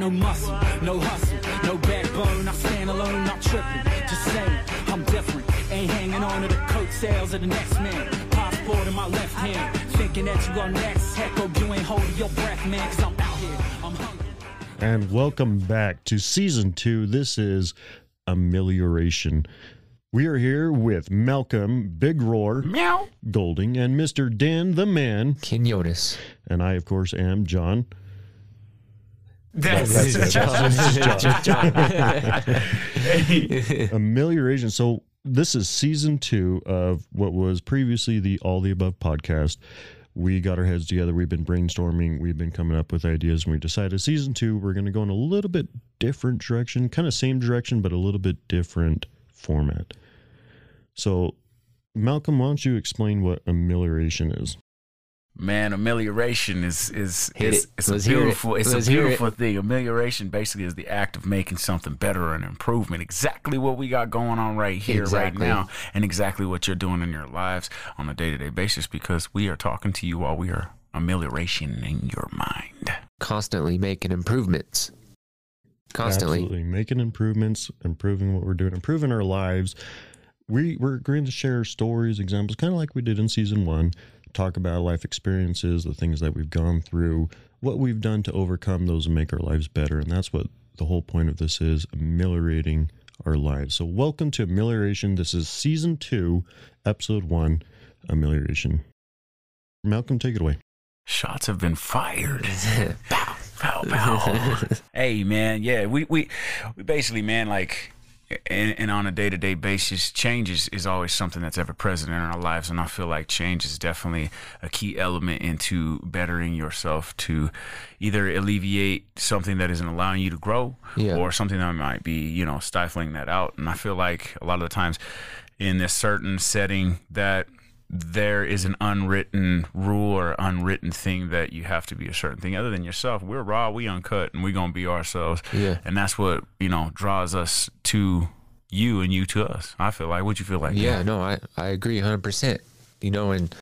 no muscle, no hustle, no backbone. I stand alone, not tripping. Just saying, I'm different. Ain't hanging on to the coattails of the next man. Passport in my left hand, thinking that you are next. Heck, hope you ain't holding your breath, man, cause I'm. And welcome back to season two. This is Amelioration. We are here with Malcolm, Big Roar, Meow. Golding, and Mr. Dan the Man. Quinones. And I, of course, am John. That's, That's it. John. John. Amelioration. So this is season two of what was previously the All the Above podcast. We got our heads together. We've been brainstorming. We've been coming up with ideas, and we decided season two we're going to go in a little bit different direction, kind of same direction, but a little bit different format. So, Malcolm, why don't you explain what amelioration is? Man, amelioration is is Hit is it. it's Let's a hear it. beautiful it's Let's a hear it. beautiful thing. Amelioration basically is the act of making something better and improvement. Exactly what we got going on right here, Exactly. right now, and exactly what you're doing in your lives on a day to day basis. Because we are talking to you while we are amelioration in your mind. Constantly making improvements. Constantly. Absolutely. Making improvements, improving what we're doing, improving our lives. We, we're going to share stories, examples, kind of like we did in season one, talk about life experiences, the things that we've gone through, what we've done to overcome those and make our lives better. And that's what the whole point of this is ameliorating our lives. So, welcome to Amelioration. This is season two, episode one, Amelioration. Malcolm, take it away. Shots have been fired. pow, pow, pow. hey man, yeah, we we we basically man like. And, and on a day to day basis, change is, is always something that's ever present in our lives. And I feel like change is definitely a key element into bettering yourself to either alleviate something that isn't allowing you to grow Yeah. or something that might be, you know, stifling that out. And I feel like a lot of the times in this certain setting that there is an unwritten rule or unwritten thing that you have to be a certain thing other than yourself. We're raw, we uncut, and we're gonna be ourselves. Yeah. And that's what, you know, draws us to you and you to us. I feel like what you feel like. yeah, no, I, I agree 100%. You know, and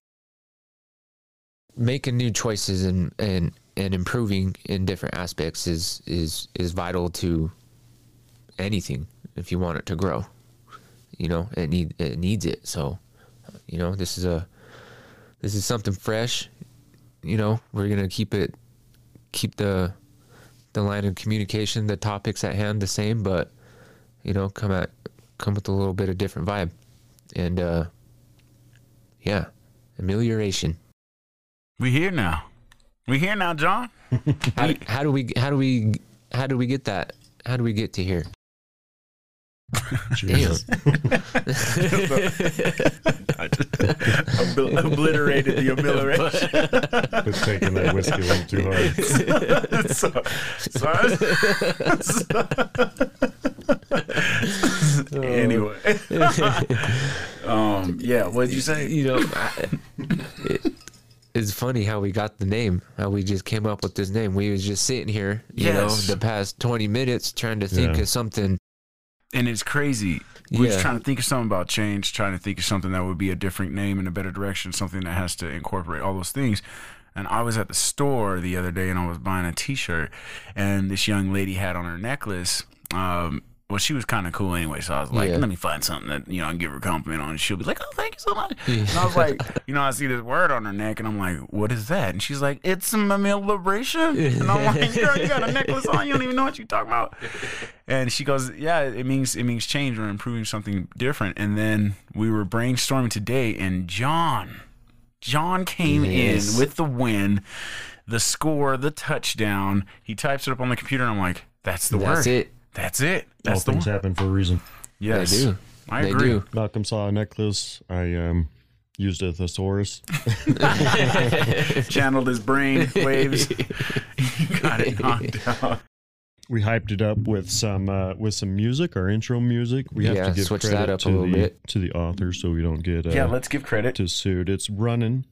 making new choices and, and, and improving in different aspects is, is, is vital to anything if you want it to grow. You know, it need it needs it. So, you know, this is a this is something fresh. You know, we're gonna keep it keep the the line of communication, the topics at hand the same, but you know, come at come with a little bit of different vibe. And uh yeah, amelioration. We here now. We here now, John. How, how do we how do we how do we get that? How do we get to here? Damn. Jesus. I just obl- obliterated the amelioration. Quit taking that whiskey a little too hard. so, so- anyway, um, yeah. What did you say? you know, I, it, it's funny how we got the name. How we just came up with this name. We was just sitting here, you Yes. know, the past twenty minutes trying to think Yeah. of something. And it's crazy. We're just trying to think of something about change, trying to think of something that would be a different name in a better direction, something that has to incorporate all those things. And I was at the store the other day and I was buying a T-shirt, and this young lady had on her necklace. Um, well, she was kind of cool anyway, so I was like, Yeah. "Let me find something that you know, I can give her a compliment on." And she'll be like, "Oh, thank you so much." And I was like, "You know, I see this word on her neck, and I'm like, what is that?" And she's like, "It's some amelioration." And I'm like, "Girl, you got a necklace on, you don't even know what you're talking about." And she goes, "Yeah, it means it means change or improving something different." And then we were brainstorming today, and John, John came Yes. in with the win, the score, the touchdown. He types it up on the computer, and I'm like, "That's the That's word. it. That's it. All That's the things one." happen for a reason. Yes, They do. I they agree. do. Malcolm saw a necklace. I um used a thesaurus. Channeled his brain waves. got it knocked out. We hyped it up with some uh, with some music, our intro music. We have Yeah, to give switch credit that up to a little the bit. to the author so we don't get uh, Yeah, let's give credit. to suit. It's running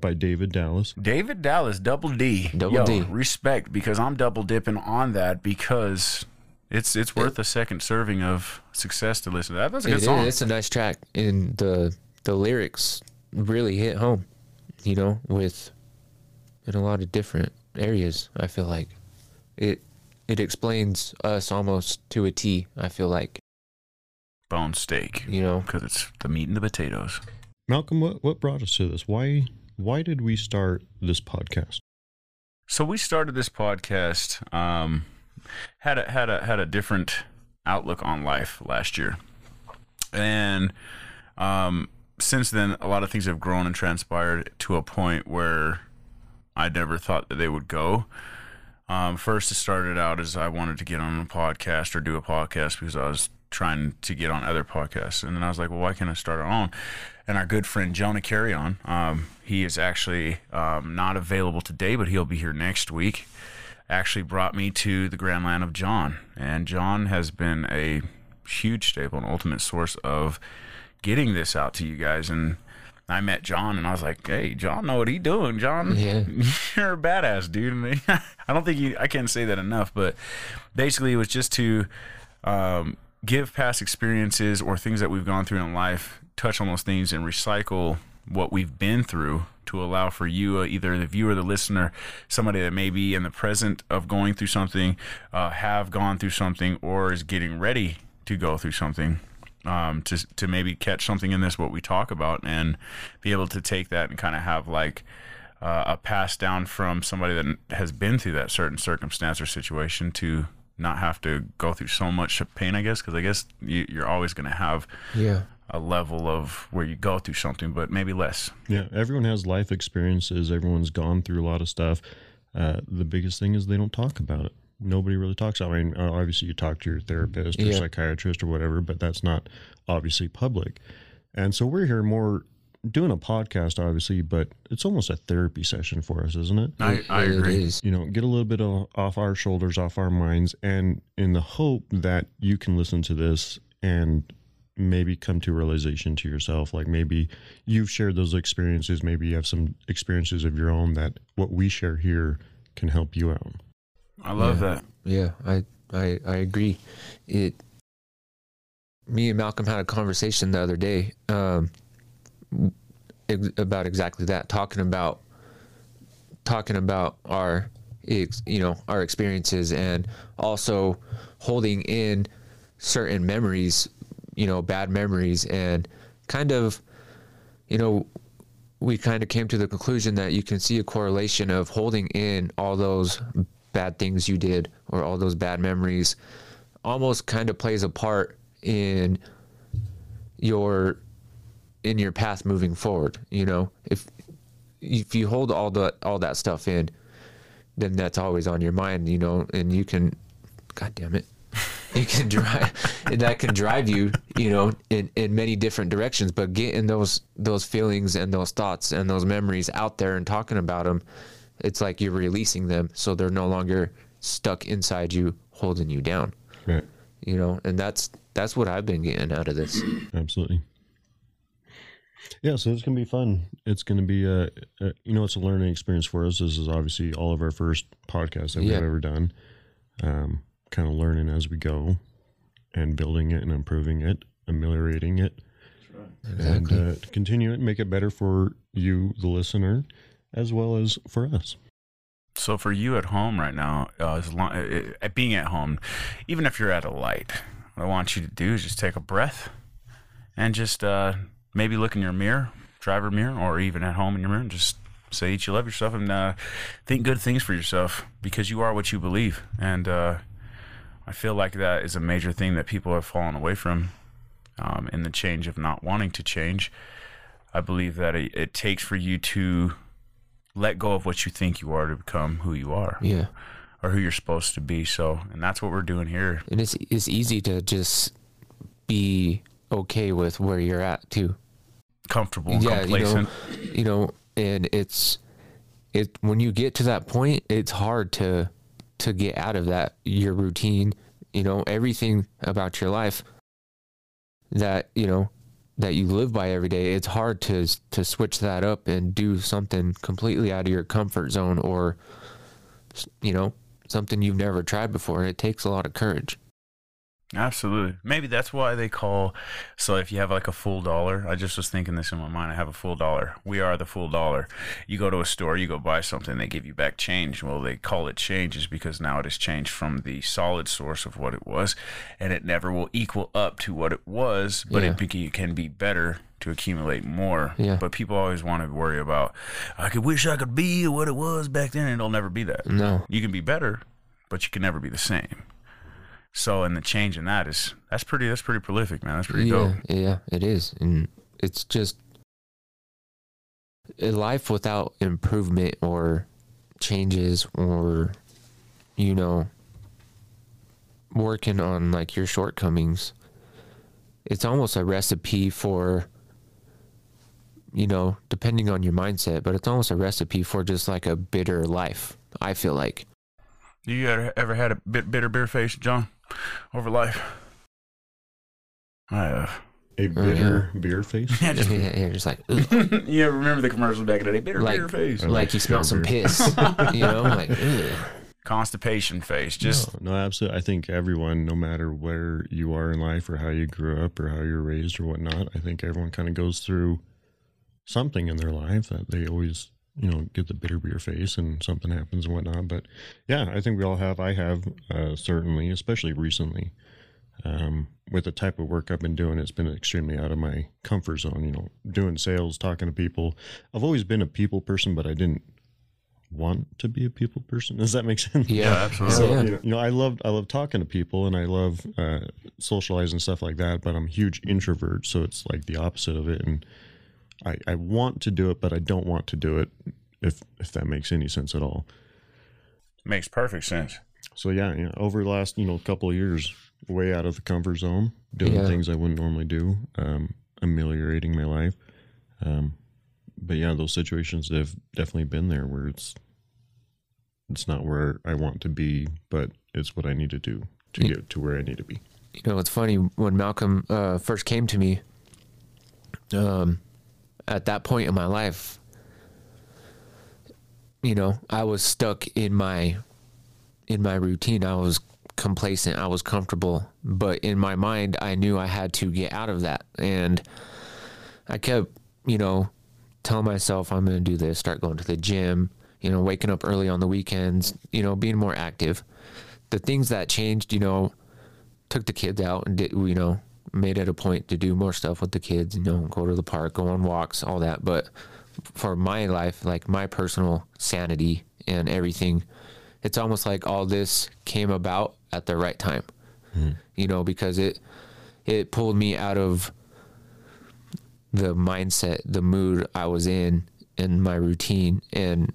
by David Dallas. David Dallas, double D. Double Yo, D. Respect because I'm double dipping on that because it's it's worth a second serving of success to listen to that. That's a good It is. song. It's a nice track, and the the lyrics really hit home. You know, with in a lot of different areas. I feel like it it explains us almost to a T. I feel like Bone steak. you know. Because it's the meat and the potatoes. Malcolm, what, what brought us to this? Why why did we start this podcast? So we started this podcast. Um, had a had a had a different outlook on life last year, and um, since then, a lot of things have grown and transpired to a point where I never thought that they would go. Um, first, it started out as I wanted to get on a podcast or do a podcast because I was trying to get on other podcasts, and then I was like, well, why can't I start our own? And our good friend Jonah Carrion, um, he is actually um, not available today, but he'll be here next week. Actually, brought me to the Grand Land of John, and John has been a huge staple and ultimate source of getting this out to you guys. And I met John, and I was like, "Hey, John, know what he doing, John? Yeah. You're a badass, dude." And I don't think you, I can't say that enough, but basically, it was just to um, give past experiences or things that we've gone through in life, touch on those things, and recycle what we've been through to allow for you, uh, either the viewer, the listener, somebody that may be in the present of going through something, uh, have gone through something, or is getting ready to go through something. Um, to to maybe catch something in this what we talk about and be able to take that and kind of have like uh, a pass down from somebody that has been through that certain circumstance or situation to not have to go through so much pain, I guess, because I guess you, you're always going to have Yeah. A level of where you go through something, but maybe less. Yeah, everyone has life experiences. Everyone's gone through a lot of stuff. Uh, the biggest thing is they don't talk about it. Nobody really talks. about it. I mean, uh, obviously, you talk to your therapist or Yeah. psychiatrist or whatever, but that's not obviously public. And so we're here more doing a podcast, obviously, but it's almost a therapy session for us, isn't it? I, I agree. you know, get a little bit of, off our shoulders, off our minds, and in the hope that you can listen to this and maybe come to realization to yourself. Like maybe you've shared those experiences, maybe you have some experiences of your own that what we share here can help you out. I love Yeah. that. Yeah, I, I I agree. It. Me and Malcolm had a conversation the other day um, ex- about exactly that, talking about talking about our ex, you know our experiences and also holding in certain memories, you know, bad memories, and kind of, you know, we kind of came to the conclusion that you can see a correlation of holding in all those bad things you did or all those bad memories almost kind of plays a part in your in your path moving forward you know? If if you hold all the all that stuff in then that's always on your mind you know? And you can god damn it you can drive that can drive you you know in in many different directions but getting those those feelings and those thoughts and those memories out there and talking about them it's like you're releasing them so they're no longer stuck inside you holding you down Right. you know and that's that's what i've been getting out of this Absolutely. Yeah, so it's gonna be fun. It's gonna be a, a you know, it's a learning experience for us. This is obviously all of our first podcast that we've ever done. Um, kind of learning as we go, and building it and improving it, ameliorating it, and uh, continue it, and make it better for you, the listener, as well as for us. So for you at home right now, uh, as long, uh, uh, being at home, even if you're at a light, what I want you to do is just take a breath and just uh, maybe look in your mirror, driver mirror, or even at home in your mirror, and just say that you love yourself and uh, think good things for yourself because you are what you believe. And uh, I feel like that is a major thing that people have fallen away from um, in the change of not wanting to change. I believe that it, it takes for you to let go of what you think you are to become who you are yeah or who you're supposed to be. So, and that's what we're doing here. and it's it's easy to just be okay with where you're at too Comfortable and yeah complacent. you know you know and it's it when you get to that point it's hard to to get out of that your routine you know everything about your life that you know that you live by every day, it's hard to to switch that up and do something completely out of your comfort zone or you know, something you've never tried before. It takes a lot of courage. Absolutely. Maybe that's why they call. So if you have like a full dollar, I just was thinking this in my mind. I have a full dollar. We are the full dollar. You go to a store, you go buy something, they give you back change. Well, they call it change is because now it has changed from the solid source of what it was, and it never will equal up to what it was, but Yeah. it, can be better to accumulate more. Yeah. But people always want to worry about. I could wish I could be what it was back then, and it'll never be that. No. You can be better, but you can never be the same. So, and the change in that is that's pretty that's pretty prolific, man. That's pretty yeah, dope. yeah, it is, and it's just a life without improvement or changes or you know working on like your shortcomings. It's almost a recipe for you know, depending on your mindset, but it's almost a recipe for just like a bitter life. I feel like. You ever, ever had a bit bitter beer face, John, over life? I have. Uh, A mm-hmm. bitter beer face. Yeah, just, yeah, you're just like, "Ugh." you remember the commercials back in the day? Bitter Like- beer face, like you smell some beer. piss, you know, like, "Ugh." constipation face. Just no, no, absolutely. I think everyone, no matter where you are in life or how you grew up or how you're raised or whatnot, I think everyone kind of goes through something in their life that they always, you know, get the bitter beer face and something happens and whatnot. But yeah, I think we all have. I have uh, certainly, especially recently, um, with the type of work I've been doing, it's been extremely out of my comfort zone. You know, doing sales, talking to people. I've always been a people person, but I didn't want to be a people person. Does that make sense? yeah, absolutely. So yeah. you know, you know, I love I love talking to people and I love uh, socializing stuff like that. But I'm a huge introvert, so it's like the opposite of it. And I, I want to do it, but I don't want to do it. If if that makes any sense at all. makes perfect sense. So yeah, yeah. Over the last you know couple of years, way out of the comfort zone, doing Yeah. things I wouldn't normally do, um, ameliorating my life. Um, but yeah, those situations have definitely been there where it's it's not where I want to be, but it's what I need to do to Yeah. get to where I need to be. you know, it's funny when Malcolm uh, first came to me. Um, at that point in my life, you know, I was stuck in my in my routine. I was complacent. I was comfortable, but in my mind, I knew I had to get out of that, and I kept, you know, telling myself I'm going to do this. Start going to the gym. You know, waking up early on the weekends. You know, being more active. The things that changed, you know, took the kids out and did you know made it a point to do more stuff with the kids you know go to the park go on walks all that. But for my life like my personal sanity and everything it's almost like all this came about at the right time. Hmm. You know because it it pulled me out of the mindset the mood i was in and my routine and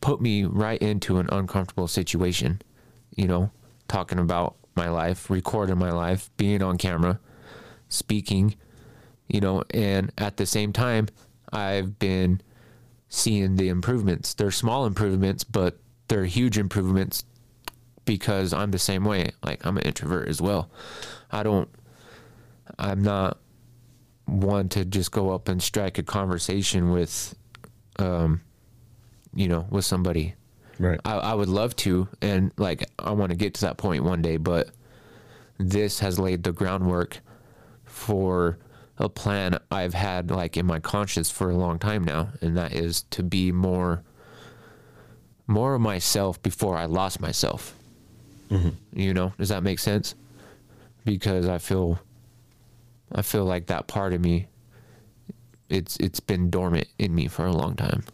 put me right into an uncomfortable situation you know, talking about my life, recording my life, being on camera, speaking, you know, and at the same time, I've been seeing the improvements. They're small improvements, but they're huge improvements because I'm the same way. Like, I'm an introvert as well. I don't, I'm not one to just go up and strike a conversation with, um, you know, with somebody Right. I, I would love to, and like I want to get to that point one day, but this has laid the groundwork for a plan I've had like in my conscience for a long time now, and that is to be more more of myself before I lost myself. Mm-hmm. You know, does that make sense? Because I feel I feel like that part of me it's it's been dormant in me for a long time.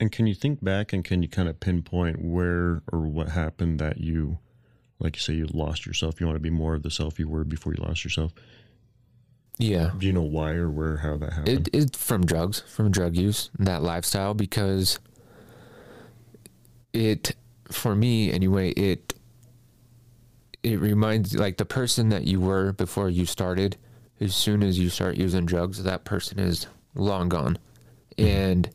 And can you think back and can you kind of pinpoint where or what happened that you, like you say, you lost yourself? You want to be more of the self you were before you lost yourself. Yeah. Do you know why or where how that happened? It, it's from drugs, from drug use, that lifestyle, because it, for me anyway, it, it reminds like the person that you were before you started. As soon as you start using drugs, that person is long gone, mm-hmm. and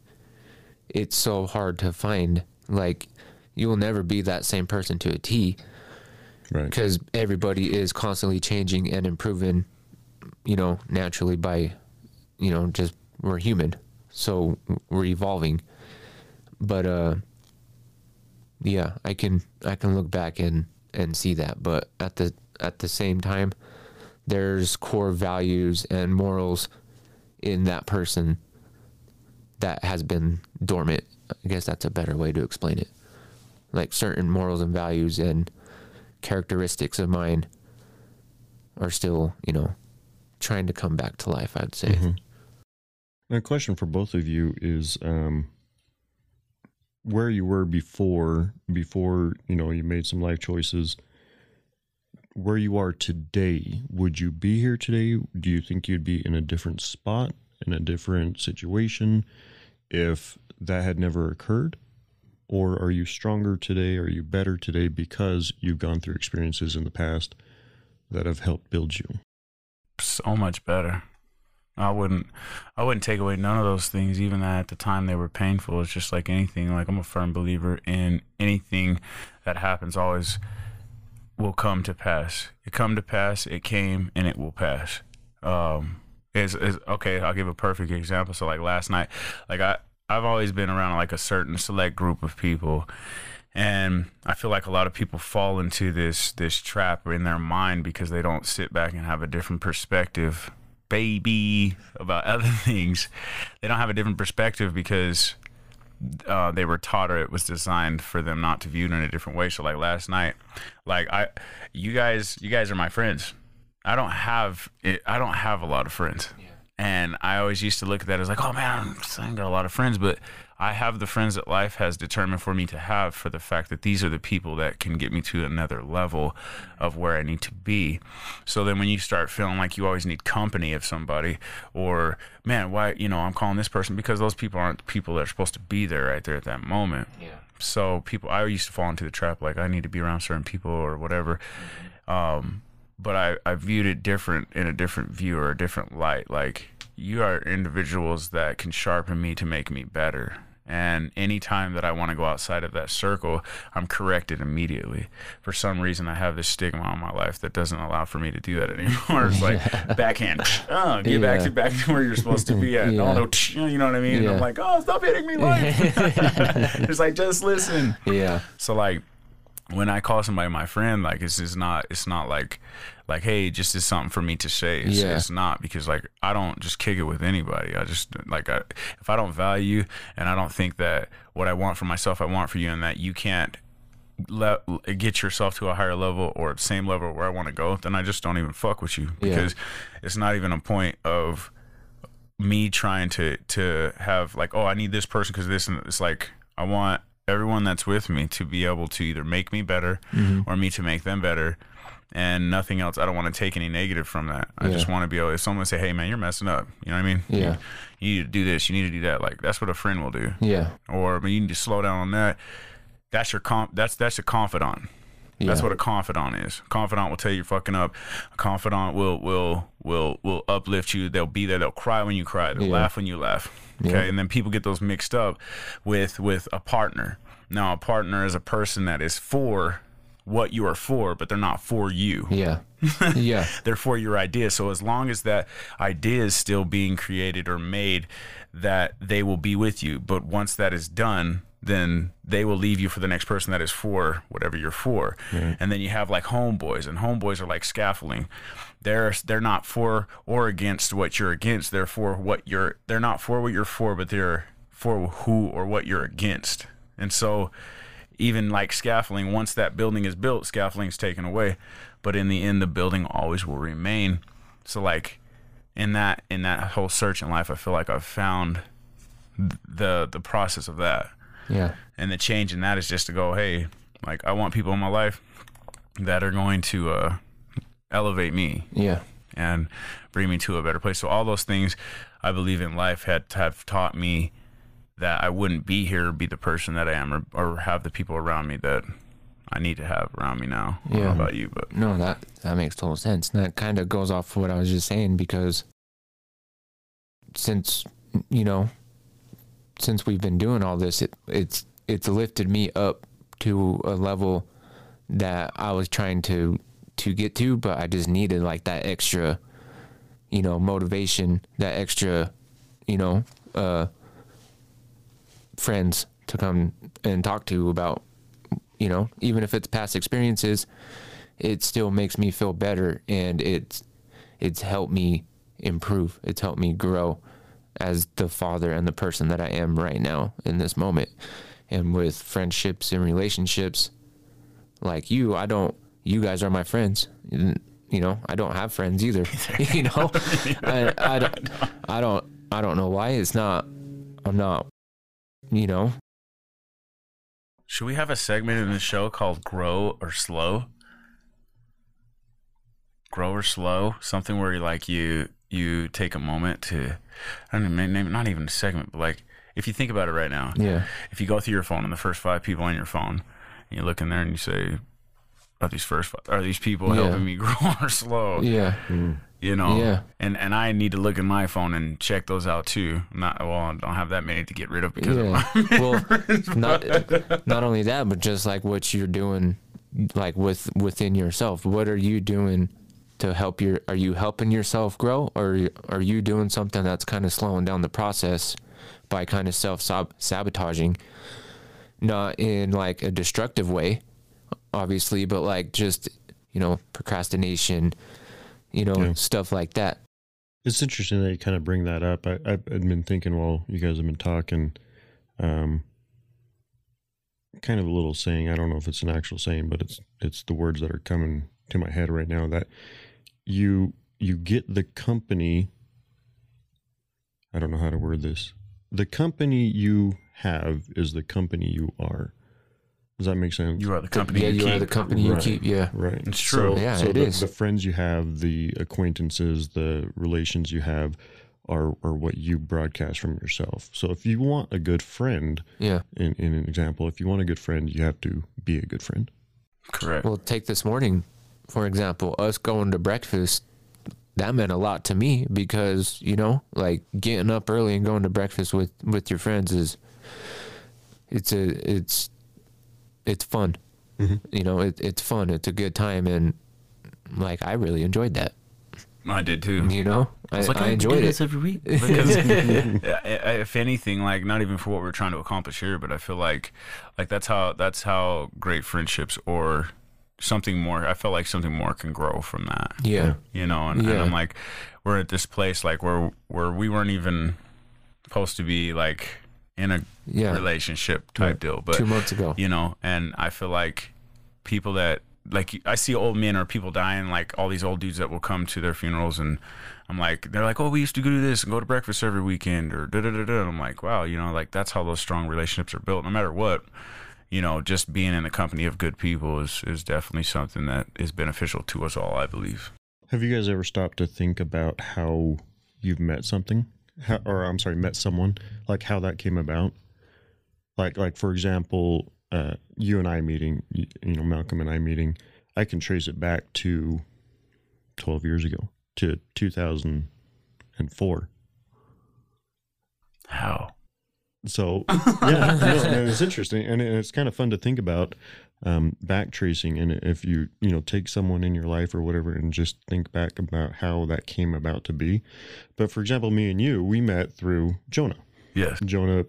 it's so hard to find. Like, you will never be that same person to a T right. because everybody is constantly changing and improving you know naturally by you know, just we're human, so we're evolving. But uh, yeah, I can I can look back and and see that, but at the at the same time, there's core values and morals in that person that has been dormant. I guess that's a better way to explain it. Like certain morals and values and characteristics of mine are still, you know, trying to come back to life, I'd say. Mhm. A question for both of you is um, where you were before, before you know you made some life choices. Where you are today, would you be here today? Do you think you'd be in a different spot, in a different situation, if that had never occurred? Or are you stronger today? Are you better today because you've gone through experiences in the past that have helped build you? So much better. I wouldn't I wouldn't take away none of those things, even that at the time they were painful. It's just like anything. Like I'm a firm believer in anything that happens always will come to pass. It come to pass, it came and it will pass. Um is is okay, I'll give a perfect example. So like last night, like I I've always been around like a certain select group of people and I feel like a lot of people fall into this this trap in their mind because they don't sit back and have a different perspective, baby, about other things. They don't have a different perspective because uh, they were taught or it was designed for them not to view it in a different way. So like last night, like I, you guys, you guys are my friends. I don't have it. I don't have a lot of friends. And I always used to look at that as like, oh man, I ain't got a lot of friends, but I have the friends that life has determined for me to have for the fact that these are the people that can get me to another level of where I need to be. So then when you start feeling like you always need company of somebody or man, why, you know, I'm calling this person because those people aren't the people that are supposed to be there right there at that moment. Yeah. So people I used to fall into the trap like I need to be around certain people or whatever. Um but I, I viewed it different in a different view or a different light. Like you are individuals that can sharpen me to make me better. And anytime that I want to go outside of that circle, I'm corrected immediately. For some reason, I have this stigma on my life that doesn't allow for me to do that anymore. It's like backhand, oh, get back to back to where you're supposed to be at. Yeah. Although, you know what I mean? And Yeah. I'm like, oh, stop hitting me, life. it's like just listen. Yeah. So like when I call somebody my friend, like it's just not it's not like like hey, just is something for me to say. It's, Yeah. it's not because like I don't just kick it with anybody. I just like I, if I don't value you and I don't think that what I want for myself I want for you and that you can't let get yourself to a higher level or same level where I want to go, then I just don't even fuck with you Yeah. because it's not even a point of me trying to to have like oh I need this person because this and it's like I want everyone that's with me to be able to either make me better Mm-hmm. or me to make them better and nothing else. I don't want to take any negative from that. I just want to be able if someone say hey man you're messing up you know what I mean? Yeah. you, need to do this you need to do that like that's what a friend will do. Yeah. or I mean, you need to slow down on that. That's your comp that's that's a confidant that's what a confidant is. A Confidant will tell you you're fucking up. A confidant will will will will uplift you. They'll be there. They'll cry when you cry. They'll Yeah. laugh when you laugh. Okay, Yeah. and then people get those mixed up with with a partner. Now, a partner is a person that is for what you are for, but they're not for you. Yeah. Yeah. They're for your idea. So as long as that idea is still being created or made, that they will be with you. But once that is done, then they will leave you for the next person that is for whatever you're for. And then you have like homeboys, and homeboys are like scaffolding. They're they're not for or against what you're against. They're for what you're. They're not for what you're for, but they're for who or what you're against. And so even like scaffolding, once that building is built, scaffolding is taken away. But in the end, the building always will remain. So like in that in that whole search in life, I feel like I've found the the process of that, Yeah. and the change in that is just to go, hey, like I want people in my life that are going to uh, elevate me Yeah. and bring me to a better place. So all those things I believe in life had have taught me that I wouldn't be here, be the person that I am, or, or have the people around me that I need to have around me now. I don't know Yeah. about you, but No, that that makes total sense. And that kind of goes off what I was just saying because since you know, since we've been doing all this, it it's it's lifted me up to a level that I was trying to to get to, but I just needed like that extra, you know, motivation, that extra you know, uh, friends to come and talk to about, you know, even if it's past experiences, it still makes me feel better and it's it's helped me improve. It's helped me grow as the father and the person that I am right now in this moment. And with friendships and relationships like you, I don't you guys are my friends. You know, I don't have friends either. you know, I, I, don't, I don't, I don't know why it's not, I'm not, you know, Should we have a segment in the show called "Grow or Slow"? Grow or slow, something where you like you you take a moment to, I don't know, name not even a segment, but like if you think about it right now, yeah, if you go through your phone and the first five people on your phone, and you look in there and you say, "Are these first five, are these people Yeah. helping me grow or slow?" yeah, You know, Yeah. and and I need to look in my phone and check those out too. Not well, I don't have that many to get rid of because of yeah. my well, not not only that, but just like what you're doing, like with within yourself. What are you doing to help your? Are you helping yourself grow, or are you doing something that's kind of slowing down the process by kind of self sabotaging? Not in like a destructive way, obviously, but like just you know procrastination, you know Yeah. stuff like that. It's interesting that you kind of bring that up. I, I've I've been thinking while you guys have been talking, um, kind of a little saying. I don't know if it's an actual saying, but it's it's the words that are coming to my head right now. That you you get the company. I don't know how to word this. The company you have is the company you are. Does that make sense? you are the company. yeah, you you are the company you Right. keep. Yeah, Right. It's true. So, Yeah, so it the, is. the friends you have, the acquaintances, the relations you have are, are what you broadcast from yourself. So if you want a good friend, yeah. in, in an example, if you want a good friend, you have to be a good friend. Correct. Well, take this morning, for example, us going to breakfast. That meant a lot to me because you know, like getting up early and going to breakfast with with your friends is it's a it's it's fun. Mm-hmm. You know, it, it's fun. It's a good time, and like I really enjoyed that. I did too. You know, I, was like, I can do enjoyed this it. every week because I- I- if anything, like not even for what we're trying to accomplish here, but I feel like like that's how that's how great friendships or something more. I feel like something more can grow from that. Yeah, You know, and, and I'm like, we're at this place like where where we weren't even supposed to be like in a Yeah. relationship type deal, but two months ago. you know and i feel like people that like i see old men or people dying like all these old dudes that will come to their funerals and i'm like they're like oh we used to go do this and go to breakfast every weekend or da da da da i'm like wow you know like that's how those strong relationships are built no matter what you know just being in the company of good people is is definitely something that is beneficial to us all i believe Have you guys ever stopped to think about how you've met something? How, or I'm sorry, met someone, like how that came about? Like, like for example, uh, you and I meeting, you, you know, Malcolm and I meeting, I can trace it back to 12 years ago, to 2004. how So yeah, no, no, it's interesting, and it's kind of fun to think about um, back tracing. And if you you know take someone in your life or whatever, and just think back about how that came about to be. But for example, me and you, we met through Jonah. yes Jonah,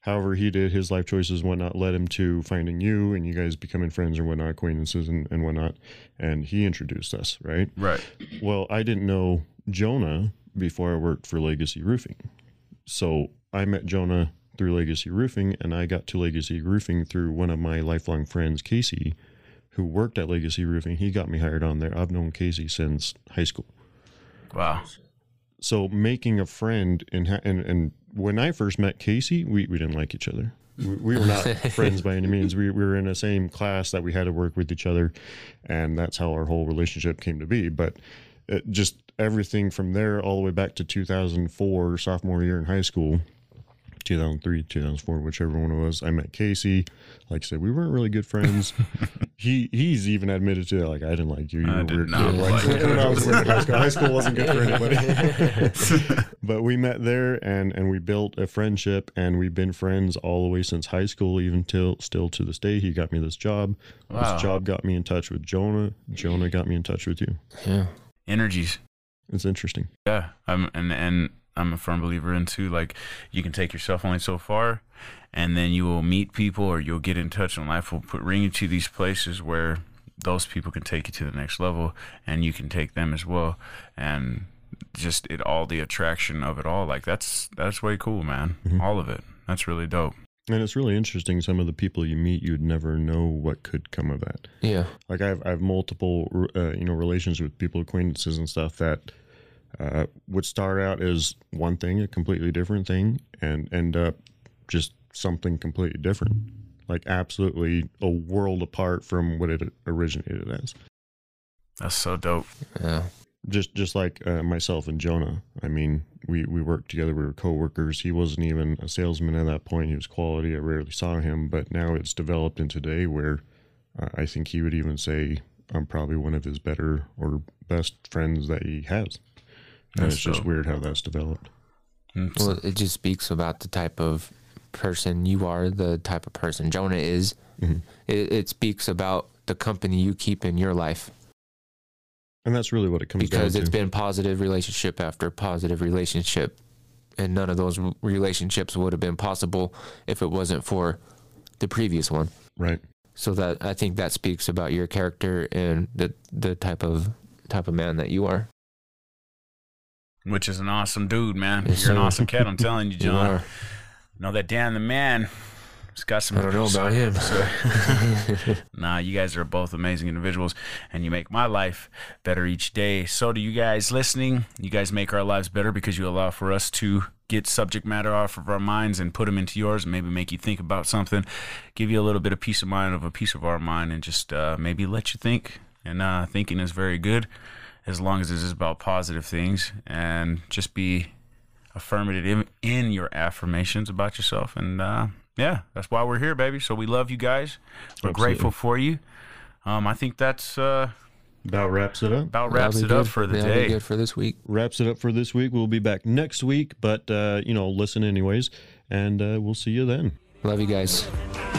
however he did his life choices and whatnot, led him to finding you, and you guys becoming friends or whatnot, acquaintances and, and whatnot. And he introduced us, right? right Well, I didn't know Jonah before I worked for Legacy Roofing. So I met Jonah through Legacy Roofing, and I got to Legacy Roofing through one of my lifelong friends, Casey, who worked at Legacy Roofing. He got me hired on there. I've known Casey since high school. wow So making a friend and ha- and and when I first met Casey, we, we didn't like each other. We, we were not friends by any means. We, we were in the same class that we had to work with each other, and that's how our whole relationship came to be. But it, just everything from there all the way back to 2004, sophomore year in high school, 2003, 2004, whichever one it was. I met Casey. Like I said, we weren't really good friends. he he's even admitted to it, like I didn't like you. You I were did weird. not kid." like you. I was in high school. High school wasn't good for anybody. but we met there and and we built a friendship and we've been friends all the way since high school, even till still to this day. He got me this job. Wow. This job got me in touch with Jonah. Jonah got me in touch with you. Yeah. energies It's interesting. Yeah, um, and and I'm a firm believer in too. Like you can take yourself only so far, and then you will meet people or you'll get in touch, and life will put bring you to these places where those people can take you to the next level, and you can take them as well, and just it all the attraction of it all. Like that's that's way cool, man. All of it. That's really dope. And it's really interesting. Some of the people you meet, you'd never know what could come of that. Yeah. Like I have, I have multiple, uh, you know, relations with people, acquaintances and stuff that uh, would start out as one thing, a completely different thing, and end up just something completely different. Like absolutely a world apart from what it originated as. That's so dope. Yeah. Just, just like uh, myself and Jonah. I mean, we we worked together. We were coworkers. He wasn't even a salesman at that point. He was quality. I rarely saw him, but now it's developed into today where uh, I think he would even say I'm probably one of his better or best friends that he has. And That's it's just weird how that's developed. Mm, Well, it just speaks about the type of person you are, the type of person Jonah is. Mhm. It, it speaks about the company you keep in your life And that's really what it comes to. because down it's to. been positive relationship after positive relationship. And none of those relationships would have been possible if it wasn't for the previous one. right. So that I think that speaks about your character and the the type of type of man that you are. Which is an awesome dude, man. Yes, You're an sir. awesome cat. I'm telling you, You John. are. know that Dan the man has got some. I don't know about him. Nah, you guys are both amazing individuals, and you make my life better each day. So, do you guys listening? You guys make our lives better because you allow for us to get subject matter off of our minds and put them into yours, and maybe make you think about something, give you a little bit of peace of mind of a piece of our mind, and just uh, maybe let you think. And uh, thinking is very good, as long as it is about positive things, and just be affirmative in, in your affirmations about yourself. And uh, yeah, that's why we're here, baby. So we love you guys. We're Absolutely. grateful for you. Um, I think that's uh, About wraps it up. about That'll wraps be it up for the That'll be day. good for this week. Wraps it up for this week. We'll be back next week, but uh, you know, listen anyways, and uh, we'll see you then. Love you guys. All I